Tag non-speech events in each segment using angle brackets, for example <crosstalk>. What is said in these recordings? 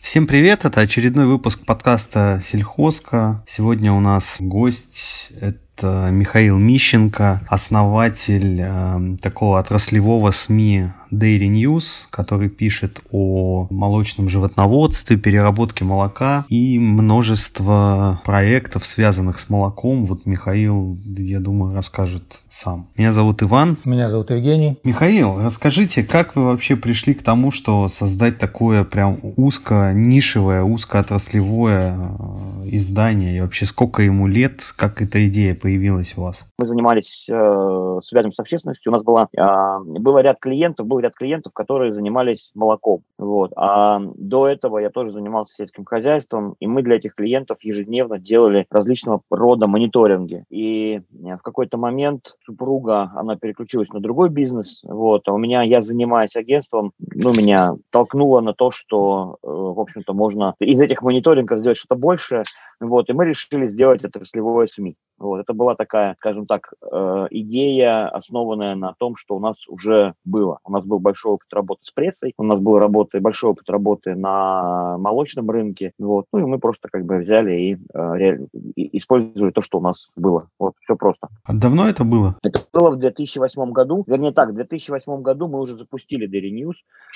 Всем привет, это очередной выпуск подкаста «Сельхозка». Сегодня у нас гость, это Михаил Мищенко, основатель э, такого отраслевого СМИ Dairy News, который пишет о молочном животноводстве, переработке молока и множество проектов, связанных с молоком. Вот Михаил, я думаю, расскажет сам. Меня зовут Иван. Меня зовут Евгений. Михаил, расскажите, как вы вообще пришли к тому, что создать такое прям узко нишевое, узкоотраслевое э, издание? И вообще сколько ему лет, как эта идея появилась у вас? Мы занимались э, связью с общественностью. У нас было, э, было ряд клиентов, был ряд клиентов, которые занимались молоком. Вот. А до этого я тоже занимался сельским хозяйством, и мы для этих клиентов ежедневно делали различного рода мониторинги. И в какой-то момент супруга, она переключилась на другой бизнес, вот, а у меня, я занимаюсь агентством, ну, меня толкнуло на то, что, э, в общем-то, можно из этих мониторингов сделать что-то большее, вот, и мы решили сделать отраслевое СМИ. Вот, это была такая, скажем так, э, идея, основанная на том, что у нас уже было. У нас был большой опыт работы с прессой, у нас был работы, большой опыт работы на молочном рынке, вот, ну и мы просто как бы взяли и, э, и использовали то, что у нас было. Вот, все просто. А давно это было? Это было в 2008 году, вернее так, в 2008 году мы уже запустили Daily News,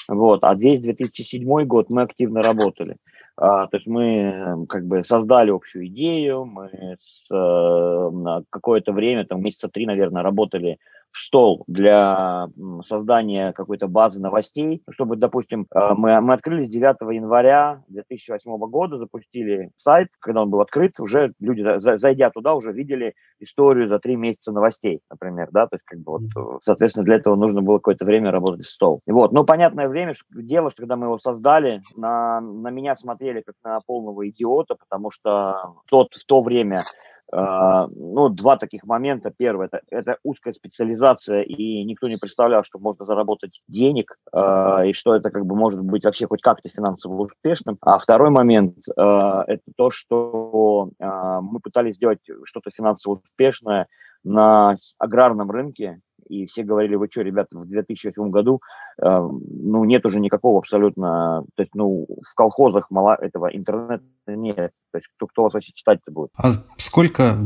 вот, а весь 2007 год мы активно работали. А, то есть мы как бы создали общую идею, мы с, э, какое-то время, там месяца три, наверное, работали стол для создания какой-то базы новостей, чтобы, допустим, э, мы, мы открылись 9 января 2008 года, запустили сайт, когда он был открыт, уже люди, зайдя туда, уже видели историю за три месяца новостей, например, да, то есть как бы вот, э, соответственно, для этого нужно было какое-то время работать в стол. Вот, но понятное время, что, дело, что когда мы его создали, на, на меня смотрели как на полного идиота, потому что тот, в то время ну, два таких момента. Первое, это, это узкая специализация, и никто не представлял, что можно заработать денег, а, и что это как бы может быть вообще хоть как-то финансово успешным. А второй момент, а, это то, что мы пытались сделать что-то финансово успешное на аграрном рынке, и все говорили, вы что, ребята, в 2008 году, э, ну, нет уже никакого абсолютно, то есть, ну, в колхозах мало этого интернета нет, то есть, кто, кто вас вообще читать-то будет. А сколько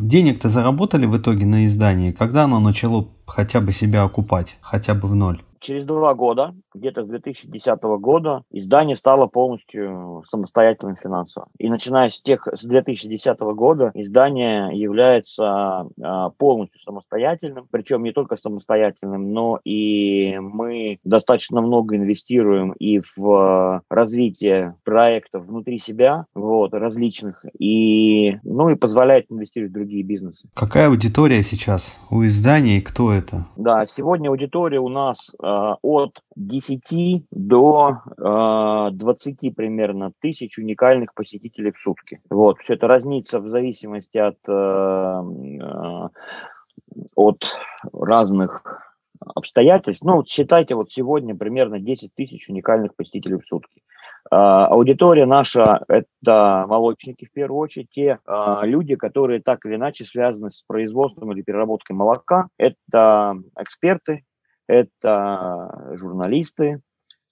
денег-то заработали в итоге на издании? Когда оно начало хотя бы себя окупать, хотя бы в ноль? Через два года, где-то с 2010 года, издание стало полностью самостоятельным финансово. И начиная с, тех, с 2010 года издание является а, полностью самостоятельным, причем не только самостоятельным, но и мы достаточно много инвестируем и в развитие проектов внутри себя, вот, различных, и, ну, и позволяет инвестировать в другие бизнесы. Какая аудитория сейчас у издания и кто это? Да, сегодня аудитория у нас Э, от 10 до 20 э, примерно тысяч уникальных посетителей в сутки. Вот, все это разнится в зависимости от, э, от разных обстоятельств. Ну, считайте, вот сегодня примерно 10 тысяч уникальных посетителей в сутки. Аудитория наша – это молочники, в первую очередь, те люди, которые так или иначе связаны с производством или переработкой молока. Это эксперты, это журналисты,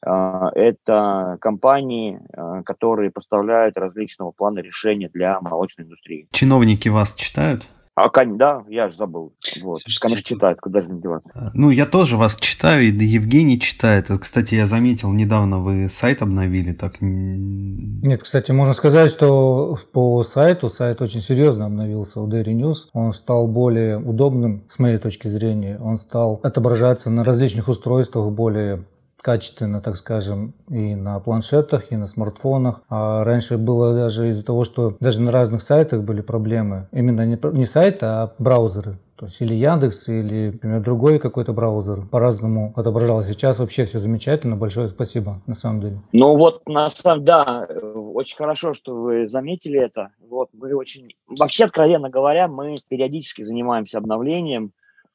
а, это компании, а, которые поставляют различного плана решения для молочной индустрии. Чиновники вас читают? А, да, я же забыл. Вот. Слушайте, Конечно, читают, куда же не деваться. А, ну, я тоже вас читаю, и Евгений читает. Кстати, я заметил, недавно вы сайт обновили. Так... Нет, кстати, можно сказать, что по сайту, сайт очень серьезно обновился у Dairy News. Он стал более удобным, с моей точки зрения. Он стал отображаться на различных устройствах более качественно, так скажем, и на планшетах, и на смартфонах. А раньше было даже из-за того, что даже на разных сайтах были проблемы. Именно не, не сайты, а браузеры. То есть или Яндекс, или, например, другой какой-то браузер по-разному отображал. Сейчас вообще все замечательно. Большое спасибо, на самом деле. Ну вот, на самом да, очень хорошо, что вы заметили это. Вот, мы очень... Вообще, откровенно говоря, мы периодически занимаемся обновлением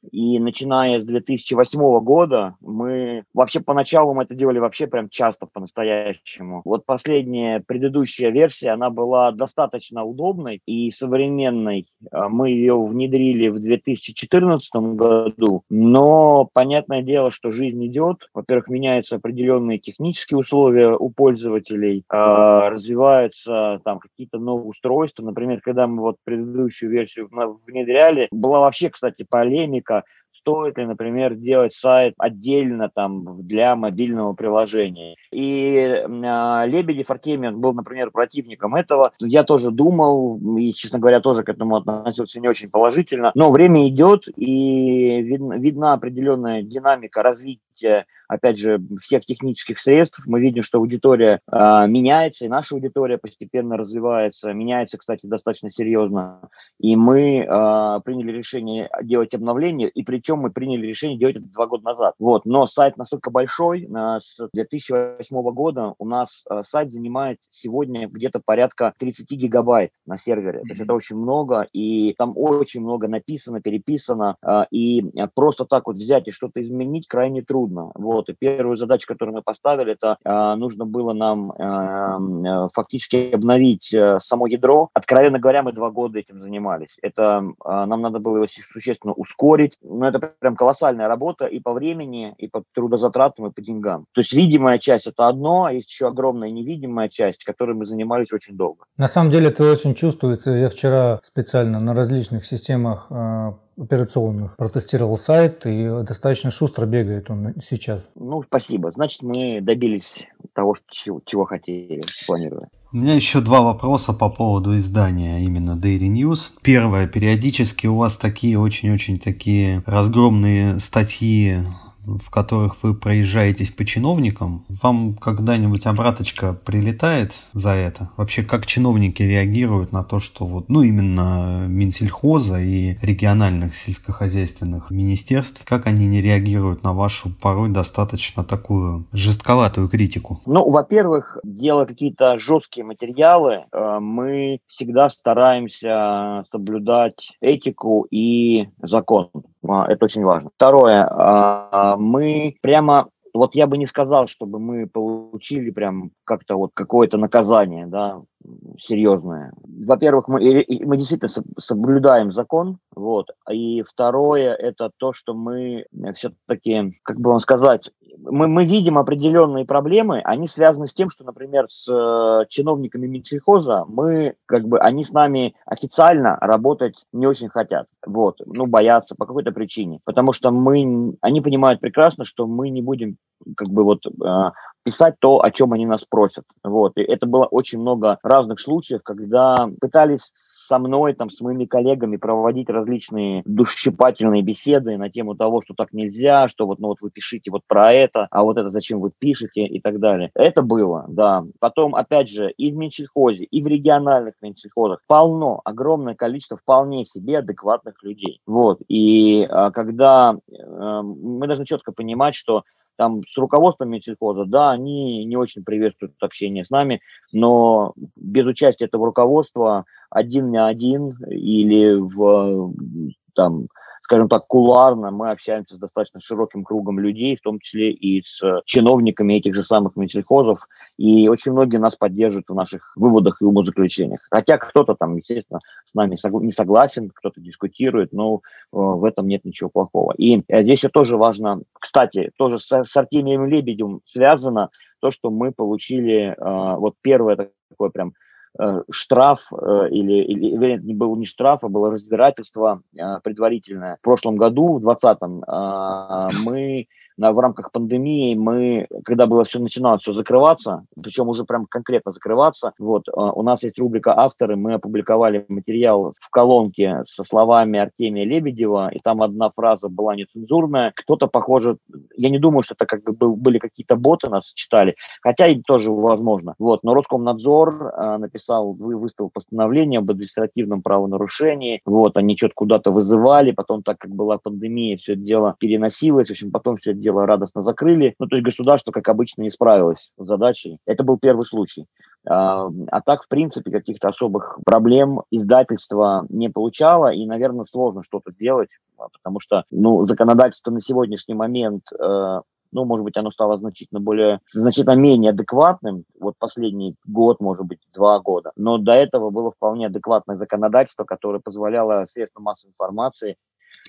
И начиная с 2008 года мы вообще поначалу мы это делали вообще прям часто по-настоящему. Вот последняя предыдущая версия, она была достаточно удобной и современной. А, мы ее внедрили в 2014 году, но понятное дело, что жизнь идет. Во-первых, меняются определенные технические условия у пользователей, а, развиваются там какие-то новые устройства. Например, когда мы вот предыдущую версию внедряли, была вообще, кстати, полемика, America стоит ли, например, делать сайт отдельно там для мобильного приложения. И э, Лебедев Артемий был, например, противником этого. Я тоже думал, и, честно говоря, тоже к этому относился не очень положительно. Но время идет, и видна, видна определенная динамика развития опять же, всех технических средств. Мы видим, что аудитория э, меняется, и наша аудитория постепенно развивается. Меняется, кстати, достаточно серьезно. И мы э, приняли решение делать обновление, и причем мы приняли решение делать это два года назад. Вот. Но сайт настолько большой, э, с 2008 года у нас э, сайт занимает сегодня где-то порядка 30 гигабайт на сервере. Mm-hmm. То есть это очень много, и там очень много написано, переписано, э, и просто так вот взять и что-то изменить крайне трудно. Вот. И первую задачу, которую мы поставили, это нужно было нам фактически обновить само ядро. Откровенно говоря, мы два года этим занимались. Это нам надо было его существенно ускорить. Но это прям колоссальная работа и по времени, и по трудозатратам, и по деньгам. То есть видимая часть это одно, а есть еще огромная невидимая часть, которой мы занимались очень долго. На самом деле это очень чувствуется. Я вчера специально на различных системах э, операционных протестировал сайт, и достаточно шустро бегает он сейчас. Ну, спасибо. Значит, мы добились того, чего, чего хотели, планировали. У меня еще два вопроса по поводу издания именно Daily News. Первое, периодически у вас такие очень-очень такие разгромные статьи в которых вы проезжаетесь по чиновникам, вам когда-нибудь обраточка прилетает за это? Вообще, как чиновники реагируют на то, что вот, ну, именно Минсельхоза и региональных сельскохозяйственных министерств, как они не реагируют на вашу порой достаточно такую жестковатую критику? Ну, во-первых, делая какие-то жесткие материалы, э, мы всегда стараемся соблюдать этику и закон. А, это очень важно. Второе, а, мы прямо вот я бы не сказал, чтобы мы получили прям как-то вот какое-то наказание, да, серьезное. Во-первых, мы, мы действительно соблюдаем закон, вот, и второе, это то, что мы все-таки, как бы вам сказать, мы, мы видим определенные проблемы, они связаны с тем, что, например, с э, чиновниками Минсельхоза мы, как бы, они с нами официально работать не очень хотят, вот, ну, боятся по какой-то причине, потому что мы, они понимают прекрасно, что мы не будем, как бы, вот, э, писать то, о чем они нас просят. Вот. И это было очень много разных случаев, когда пытались со мной, там, с моими коллегами проводить различные душещипательные беседы на тему того, что так нельзя, что вот, ну вот вы пишите вот про это, а вот это зачем вы пишете и так далее. Это было, да. Потом, опять же, и в Минсельхозе, и в региональных Минсельхозах полно, огромное количество вполне себе адекватных людей. Вот. И а, когда э, мы должны четко понимать, что там с руководством Минсельхоза, да, они не очень приветствуют общение с нами, но без участия этого руководства один на один или в там скажем так, куларно мы общаемся с достаточно широким кругом людей, в том числе и с чиновниками этих же самых Минсельхозов, и очень многие нас поддерживают в наших выводах и умозаключениях. Хотя кто-то там, естественно, с нами не согласен, кто-то дискутирует, но э, в этом нет ничего плохого. И э, здесь еще тоже важно, кстати, тоже с Артемием Лебедем связано то, что мы получили, э, вот первое такое прям штраф или, или не был не штраф, а было разбирательство предварительное. В прошлом году, в 2020, а, мы в рамках пандемии мы, когда было все начиналось все закрываться, причем уже прям конкретно закрываться, вот, а, у нас есть рубрика «Авторы», мы опубликовали материал в колонке со словами Артемия Лебедева, и там одна фраза была нецензурная, кто-то, похоже, я не думаю, что это как бы был, были какие-то боты нас читали, хотя и тоже возможно, вот, но Роскомнадзор а, написал, вы выставил постановление об административном правонарушении, вот, они что-то куда-то вызывали, потом, так как была пандемия, все это дело переносилось, в общем, потом все это дело дело радостно закрыли. Ну, то есть государство, как обычно, не справилось с задачей. Это был первый случай. А, а так, в принципе, каких-то особых проблем издательство не получало, и, наверное, сложно что-то делать, потому что, ну, законодательство на сегодняшний момент э, ну, может быть, оно стало значительно более, значительно менее адекватным, вот последний год, может быть, два года, но до этого было вполне адекватное законодательство, которое позволяло средствам массовой информации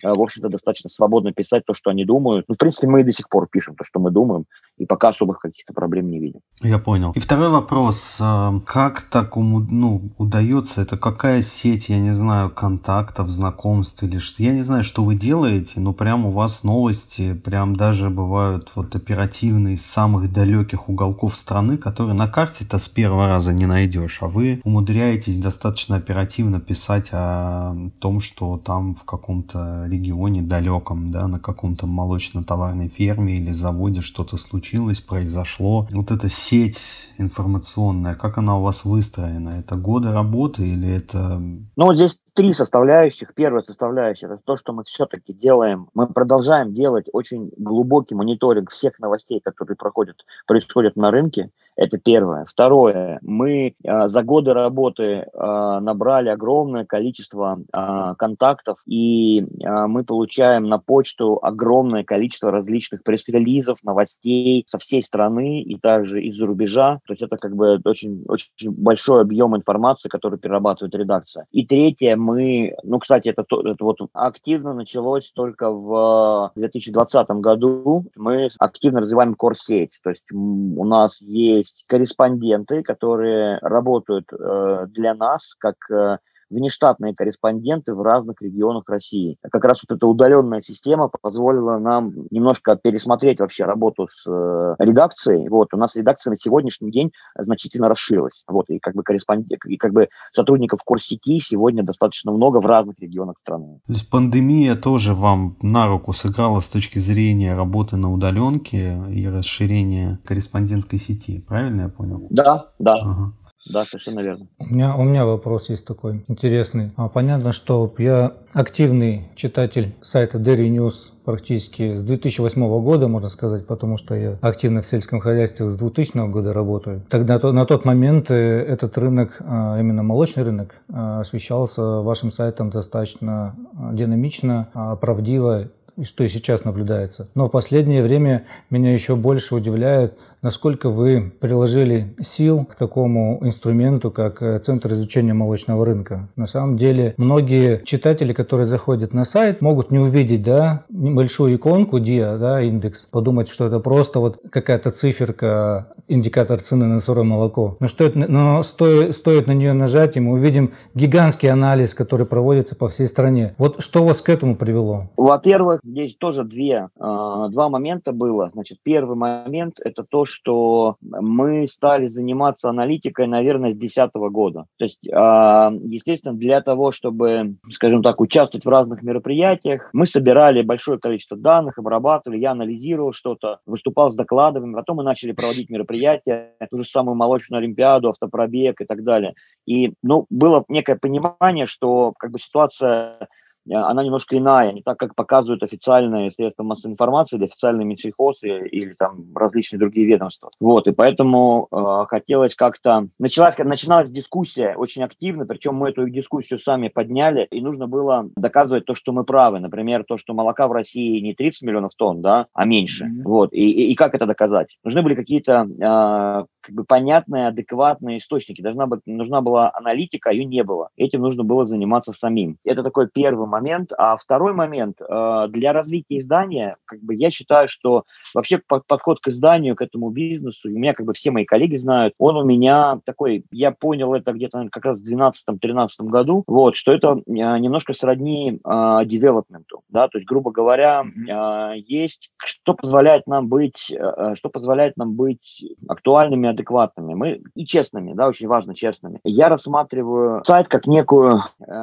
в общем-то, достаточно свободно писать то, что они думают. Ну, в принципе, мы и до сих пор пишем то, что мы думаем, и пока особых каких-то проблем не видим. Я понял. И второй вопрос. Э, как так ну, удается? Это какая сеть, я не знаю, контактов, знакомств или что? Я не знаю, что вы делаете, но прям у вас новости прям даже бывают вот оперативные из самых далеких уголков страны, которые на карте-то с первого раза не найдешь, а вы умудряетесь достаточно оперативно писать о том, что там в каком-то регионе далеком, да, на каком-то молочно-товарной ферме или заводе что-то случилось, произошло. Вот эта сеть информационная, как она у вас выстроена? Это годы работы или это... Ну, здесь три составляющих. Первая составляющая – это то, что мы все-таки делаем. Мы продолжаем делать очень глубокий мониторинг всех новостей, которые проходят, происходят на рынке. Это первое. Второе. Мы э, за годы работы э, набрали огромное количество э, контактов, и э, мы получаем на почту огромное количество различных пресс-релизов, новостей со всей страны и также из-за рубежа. То есть это как бы очень, очень большой объем информации, который перерабатывает редакция. И третье. Мы, ну, кстати, это, это вот активно началось только в 2020 году. Мы активно развиваем корсеть. То есть у нас есть есть корреспонденты, которые работают э, для нас как э, внештатные корреспонденты в разных регионах России. Как раз вот эта удаленная система позволила нам немножко пересмотреть вообще работу с э, редакцией. Вот, у нас редакция на сегодняшний день значительно расширилась. Вот, и как бы корреспондент, и как бы сотрудников Корсети сегодня достаточно много в разных регионах страны. То есть пандемия тоже вам на руку сыграла с точки зрения работы на удаленке и расширения корреспондентской сети, правильно я понял? Да, да. Ага. Да, совершенно верно. У меня, у меня вопрос есть такой интересный. А, понятно, что я активный читатель сайта Dairy News практически с 2008 года, можно сказать, потому что я активно в сельском хозяйстве с 2000 года работаю. Тогда на тот момент э, этот рынок, а, именно молочный рынок, а, освещался вашим сайтом достаточно динамично, правдиво что и сейчас наблюдается. Но в последнее время меня еще больше удивляет насколько вы приложили сил к такому инструменту, как э, Центр изучения молочного рынка. На самом деле, многие читатели, которые заходят на сайт, могут не увидеть да, небольшую иконку DIA, да, индекс, подумать, что это просто вот какая-то циферка, индикатор цены на сырое молоко. Но, стоит, но стоит, стоит на нее нажать, и мы увидим гигантский анализ, который проводится по всей стране. Вот что вас к этому привело? Во-первых, здесь тоже две, а, два момента было. Значит, первый момент – это то, что мы стали заниматься аналитикой, наверное, с 2010 года. То есть, а, естественно, для того, чтобы, скажем так, участвовать в разных мероприятиях, мы собирали большое количество данных, обрабатывали, я анализировал что-то, выступал с докладами, потом мы начали проводить мероприятия, ту же самую молочную олимпиаду, автопробег и так далее. И, ну, было некое понимание, что как бы ситуация она немножко иная, не так, как показывают официальные средства массовой информации или официальные Минсельхоз или, или там различные другие ведомства. Вот, и поэтому э, хотелось как-то... Началась, начиналась дискуссия очень активно, причем мы эту дискуссию сами подняли, и нужно было доказывать то, что мы правы. Например, то, что молока в России не 30 миллионов тонн, да, а меньше. Mm-hmm. Вот, и, и, и как это доказать? Нужны были какие-то э, как бы понятные, адекватные источники. Должна, быть, нужна была аналитика, а ее не было. Этим нужно было заниматься самим. Это такой первый момент. А второй момент, э, для развития издания, как бы я считаю, что вообще подход к изданию, к этому бизнесу, у меня как бы все мои коллеги знают, он у меня такой, я понял это где-то как раз в 2012-2013 году, вот, что это э, немножко сродни э, девелопменту, да, то есть, грубо говоря, есть, что позволяет нам быть, что позволяет нам быть актуальными, адекватными, мы и честными, да, очень важно честными. Я рассматриваю сайт как некую,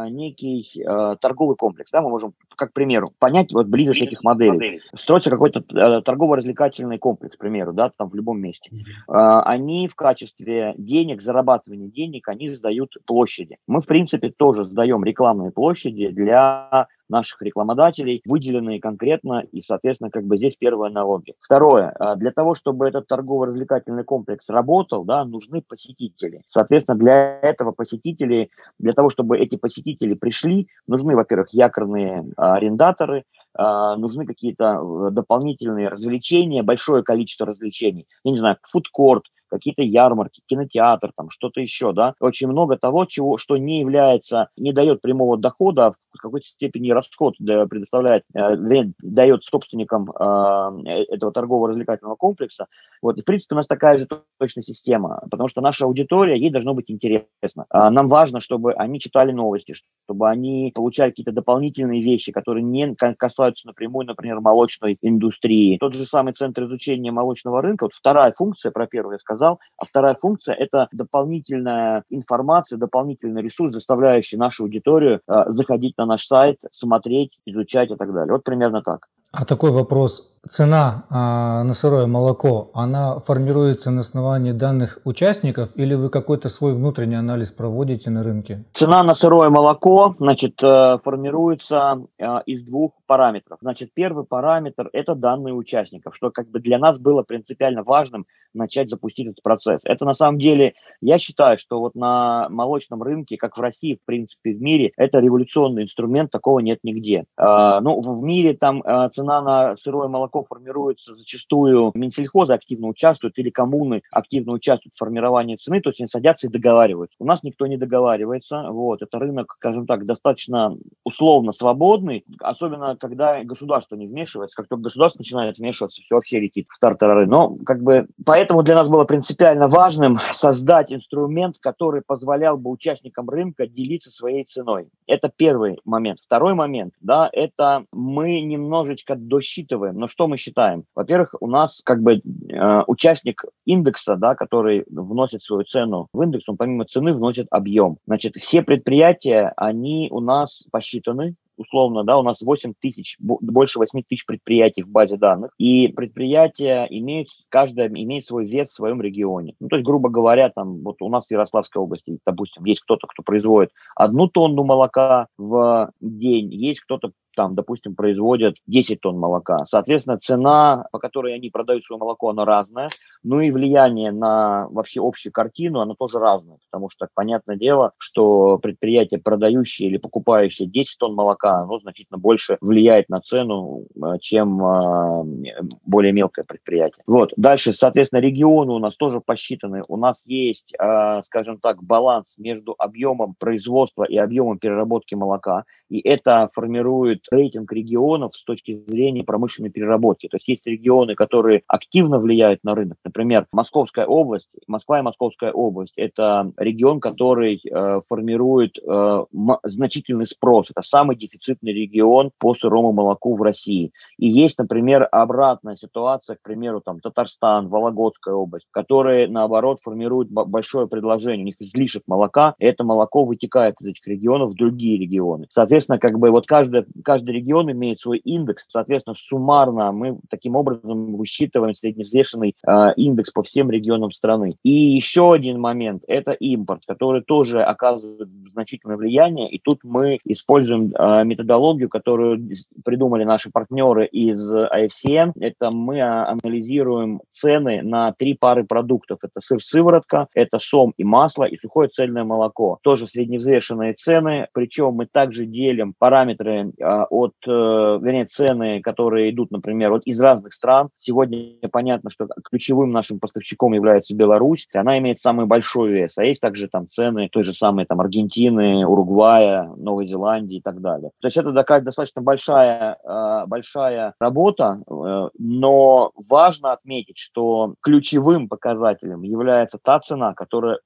некий торговый комплекс. Да, мы можем, как к примеру, понять вот близость этих моделей. моделей. Строится какой-то э, торгово-развлекательный комплекс, к примеру, да, там в любом месте. Э, они в качестве денег, зарабатывания денег, они сдают площади. Мы, в принципе, тоже сдаем рекламные площади для наших рекламодателей, выделенные конкретно, и, соответственно, как бы здесь первая аналогия. Второе, а, для того, чтобы этот торгово-развлекательный комплекс работал, да, нужны посетители. Соответственно, для этого посетители, для того, чтобы эти посетители пришли, нужны, во-первых, якорные а, арендаторы, а, нужны какие-то э, дополнительные развлечения, большое количество развлечений. Я не знаю, фудкорт, какие-то ярмарки, кинотеатр, там что-то еще, да. Очень много того, чего, что не является, не дает прямого дохода, какой-то степени расход предоставляет, э, дает собственникам э, этого торгово-развлекательного комплекса. Вот, и, в принципе, у нас такая же точная система, потому что наша аудитория, ей должно быть интересно. А нам важно, чтобы они читали новости, чтобы они получали какие-то дополнительные вещи, которые не касаются напрямую, например, молочной индустрии. Тот же самый центр изучения молочного рынка, вот вторая функция, про первую я сказал. А вторая функция – это дополнительная информация, дополнительный ресурс, заставляющий нашу аудиторию э, заходить на наш сайт, смотреть, изучать и так далее. Вот примерно так. А такой вопрос. Цена а, на сырое молоко, она формируется на основании данных участников или вы какой-то свой внутренний анализ проводите на рынке? Цена на сырое молоко, значит, э, формируется э, из двух параметров. Значит, первый параметр – это данные участников, что как бы для нас было принципиально важным начать запустить этот процесс. Это на самом деле, я считаю, что вот на молочном рынке, как в России, в принципе, в мире, это революционный инструмент, такого нет нигде. А, ну, в мире там цена на сырое молоко формируется зачастую, Минсельхозы активно участвуют или коммуны активно участвуют в формировании цены, то есть они садятся и договариваются. У нас никто не договаривается, вот, это рынок, скажем так, достаточно условно свободный, особенно когда государство не вмешивается, как только государство начинает вмешиваться, все вообще летит в стартер Но как бы поэтому для нас было принципиально важным создать инструмент, который позволял бы участникам рынка делиться своей ценой. Это первый момент. Второй момент, да, это мы немножечко досчитываем. Но что мы считаем? Во-первых, у нас как бы э, участник индекса, да, который вносит свою цену в индекс, он помимо цены вносит объем. Значит, все предприятия, они у нас посчитаны, условно, да, у нас 8 тысяч, больше 8 тысяч предприятий в базе данных, и предприятия имеют, каждое имеет свой вес в своем регионе. Ну, то есть, грубо говоря, там, вот у нас в Ярославской области, допустим, есть кто-то, кто производит одну тонну молока в день, есть кто-то там, допустим, производят 10 тонн молока. Соответственно, цена, по которой они продают свое молоко, она разная. Ну и влияние на вообще общую картину, оно тоже разное. Потому что, понятное дело, что предприятие, продающее или покупающее 10 тонн молока, оно значительно больше влияет на цену, э, чем э, более мелкое предприятие. Вот. Дальше, соответственно, регионы у нас тоже посчитаны. У нас есть, э, скажем так, баланс между объемом производства и объемом переработки молока. И это формирует рейтинг регионов с точки зрения промышленной переработки. То есть есть регионы, которые активно влияют на рынок. Например, Московская область, Москва и Московская область – это регион, который э, формирует э, значительный спрос. Это самый дефицитный регион по сырому молоку в России. И есть, например, обратная ситуация, к примеру, там Татарстан, Вологодская область, которые, наоборот, формируют большое предложение. У них излишек молока, и это молоко вытекает из этих регионов в другие регионы. Соответственно, как бы вот каждый, каждый регион имеет свой индекс, соответственно, суммарно мы таким образом высчитываем средневзвешенный э, индекс по всем регионам страны. И еще один момент – это импорт, который тоже оказывает значительное влияние, и тут мы используем э, методологию, которую придумали наши партнеры из IFCN. Это мы анализируем цены на три пары продуктов. Это сыр-сыворотка, это сом и масло, и сухое цельное молоко. Тоже средневзвешенные цены, причем мы также делим параметры э, от, э, вернее, цены, которые идут, например, вот из разных стран. Сегодня понятно, что ключевым нашим поставщиком является Беларусь, она имеет самый большой вес, а есть также там цены той же самой там Аргентины, Уругвая, Новой Зеландии и так далее. То есть это такая достаточно большая, э, большая работа, э, но важно отметить, что ключевым показателем является та цена, которая,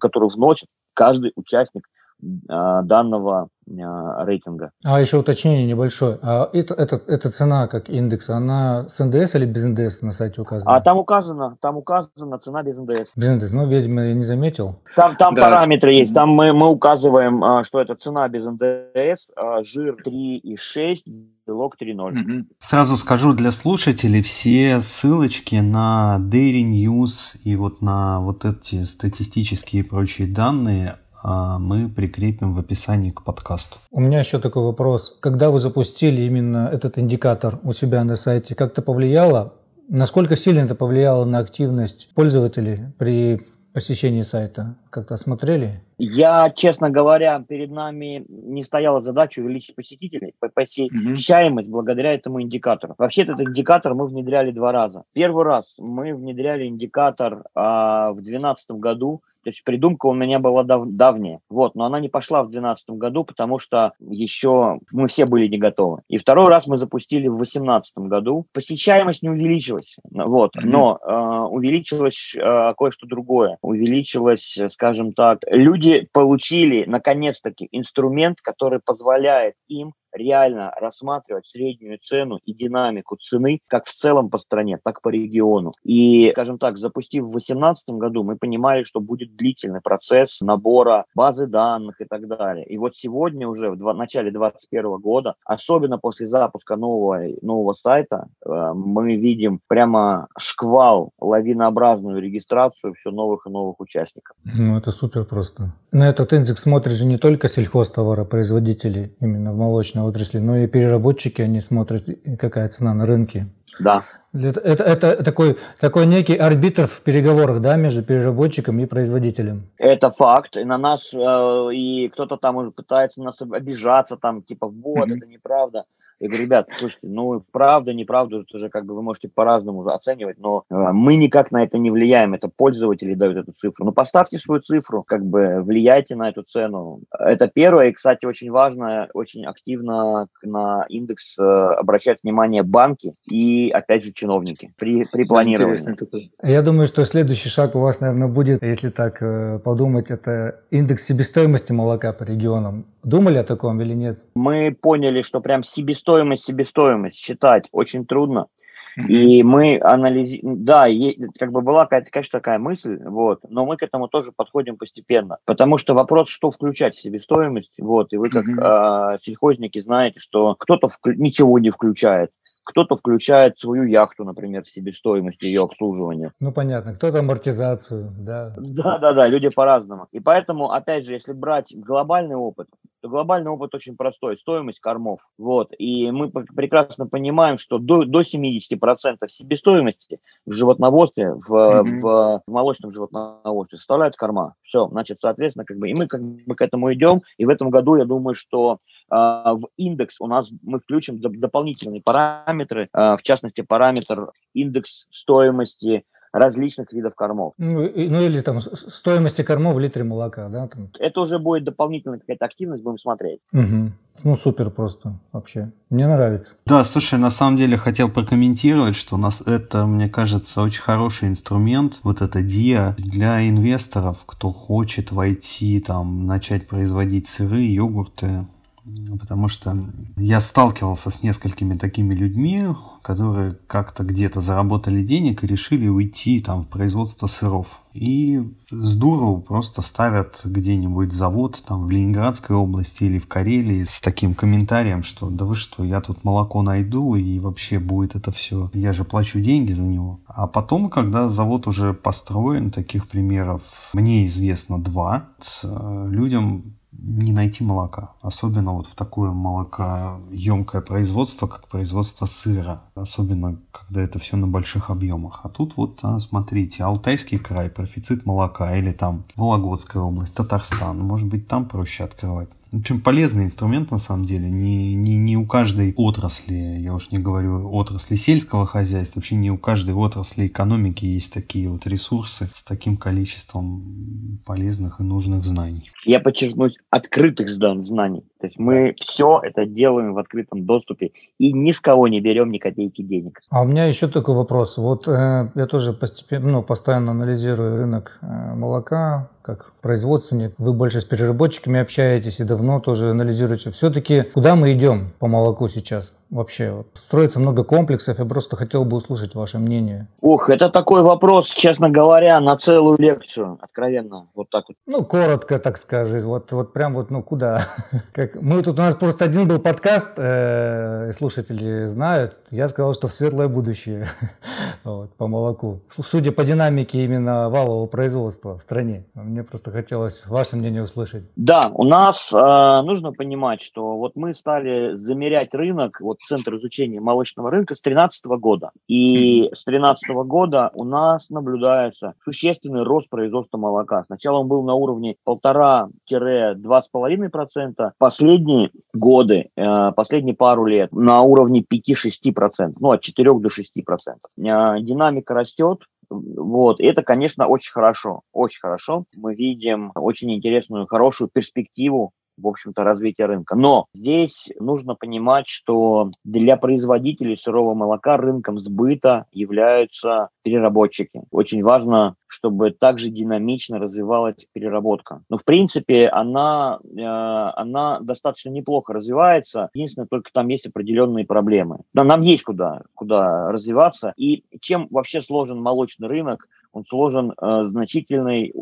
которую вносит каждый участник данного а, рейтинга. А еще уточнение небольшое. А это, это, эта цена как индекс, она с НДС или без НДС на сайте указана? А там указано, там указана цена без НДС. Без НДС, ну, видимо, я не заметил. Там, там да. параметры есть, там мы, мы указываем, а, что это цена без НДС, жир 3,6, белок 3.0. Сразу скажу для слушателей, все ссылочки на Dairy News и вот на вот эти статистические и прочие данные а, мы прикрепим в описании к подкасту. У меня еще такой вопрос. Когда вы запустили именно этот индикатор у себя на сайте, как-то повлияло? Насколько сильно это повлияло на активность пользователей при посещении сайта? Как-то смотрели? Я, честно говоря, перед нами не стояла задача увеличить посетителей, посещаемость mm-hmm. благодаря этому индикатору. Вообще этот индикатор мы внедряли два раза. Первый раз мы внедряли индикатор а, в 2012 году, то есть придумка у меня была дав- давняя, вот, но она не пошла в 2012 году, потому что еще мы все были не готовы. И второй раз мы запустили в 2018 году. Посещаемость не увеличилась, вот, mm-hmm. но э, увеличилось э, кое-что другое. Увеличилось, скажем так, люди получили наконец-таки инструмент, который позволяет им реально рассматривать среднюю цену и динамику цены как в целом по стране, так по региону. И, скажем так, запустив в 2018 году, мы понимали, что будет длительный процесс набора базы данных и так далее. И вот сегодня уже, в начале 2021 года, особенно после запуска нового, нового сайта, э, мы видим прямо шквал, лавинообразную регистрацию все новых и новых участников. Ну, это супер просто. На этот индекс смотрит же не только сельхозтоваропроизводители именно в молочном отрасли, но и переработчики, они смотрят, какая цена на рынке. Да. Это, это, это такой, такой некий арбитр в переговорах, да, между переработчиком и производителем. Это факт. И на нас, э, и кто-то там уже пытается нас обижаться, там, типа, вот, mm-hmm. это неправда. Я говорю, ребят, слушайте, ну, правда, неправда, это уже как бы вы можете по-разному оценивать, но э, мы никак на это не влияем, это пользователи дают эту цифру. Ну, поставьте свою цифру, как бы влияйте на эту цену. Это первое, и, кстати, очень важно, очень активно на индекс э, обращать внимание банки и, опять же, чиновники при, при планировании. Я думаю, что следующий шаг у вас, наверное, будет, если так э, подумать, это индекс себестоимости молока по регионам. Думали о таком или нет? Мы поняли, что прям себестоимость, себестоимость считать очень трудно. И мы анализируем, да, как бы была какая-то, конечно, такая мысль, вот, но мы к этому тоже подходим постепенно, потому что вопрос, что включать в себестоимость, вот, и вы как mm-hmm. э, сельхозники знаете, что кто-то вк- ничего не включает, кто-то включает свою яхту, например, в себестоимость ее обслуживания. Ну, понятно. Кто-то амортизацию, да. Да, да, да, люди по-разному. И поэтому, опять же, если брать глобальный опыт, то глобальный опыт очень простой. Стоимость кормов. Вот. И мы прекрасно понимаем, что до, до 70% себестоимости в животноводстве, в, mm-hmm. в, в молочном животноводстве составляют корма. Все, значит, соответственно, как бы, и мы как бы к этому идем. И в этом году, я думаю, что а, в индекс у нас мы включим дополнительные параметры, а, в частности, параметр индекс стоимости различных видов кормов. Ну, ну или там стоимости кормов в литре молока, да? Там. Это уже будет дополнительная какая-то активность, будем смотреть. Угу. Ну, супер просто вообще. Мне нравится. Да, слушай, на самом деле хотел прокомментировать, что у нас это, мне кажется, очень хороший инструмент, вот это DIA для инвесторов, кто хочет войти, там, начать производить сыры, йогурты, потому что я сталкивался с несколькими такими людьми, которые как-то где-то заработали денег и решили уйти там в производство сыров. И с дуру просто ставят где-нибудь завод там в Ленинградской области или в Карелии с таким комментарием, что да вы что, я тут молоко найду и вообще будет это все, я же плачу деньги за него. А потом, когда завод уже построен, таких примеров мне известно два, э, людям не найти молока. Особенно вот в такое молокоемкое производство, как производство сыра. Особенно, когда это все на больших объемах. А тут вот, а, смотрите, Алтайский край, профицит молока. Или там Вологодская область, Татарстан. Может быть, там проще открывать. В общем, полезный инструмент на самом деле. Не, не, не у каждой отрасли, я уж не говорю отрасли сельского хозяйства, вообще не у каждой отрасли экономики есть такие вот ресурсы с таким количеством полезных и нужных знаний. Я подчеркну, открытых знаний. То есть мы да. все это делаем в открытом доступе и ни с кого не берем ни копейки денег. А у меня еще такой вопрос. Вот э, я тоже постепенно, ну, постоянно анализирую рынок э, молока, как производственник. Вы больше с переработчиками общаетесь и давно тоже анализируете. Все-таки куда мы идем по молоку сейчас? вообще? Строится много комплексов, я просто хотел бы услышать ваше мнение. Ух, это такой вопрос, честно говоря, на целую лекцию, откровенно, вот так вот. Ну, коротко, так скажи, вот, вот прям вот, ну, куда? <laughs> как, мы тут, у нас просто один был подкаст, э, слушатели знают, я сказал, что в светлое будущее <laughs> вот, по молоку. Судя по динамике именно валового производства в стране, мне просто хотелось ваше мнение услышать. Да, у нас э, нужно понимать, что вот мы стали замерять рынок, вот Центр изучения молочного рынка с 2013 года. И с 2013 года у нас наблюдается существенный рост производства молока. Сначала он был на уровне 1,5-2,5%, последние годы, э, последние пару лет на уровне 5-6%, ну от 4 до 6%. Э, динамика растет, вот, это, конечно, очень хорошо, очень хорошо. Мы видим очень интересную, хорошую перспективу в общем-то, развития рынка. Но здесь нужно понимать, что для производителей сырого молока рынком сбыта являются переработчики. Очень важно, чтобы также динамично развивалась переработка. Но, в принципе, она, э, она достаточно неплохо развивается. Единственное, только там есть определенные проблемы. Да, нам есть куда, куда развиваться. И чем вообще сложен молочный рынок, он сложен э, значительной,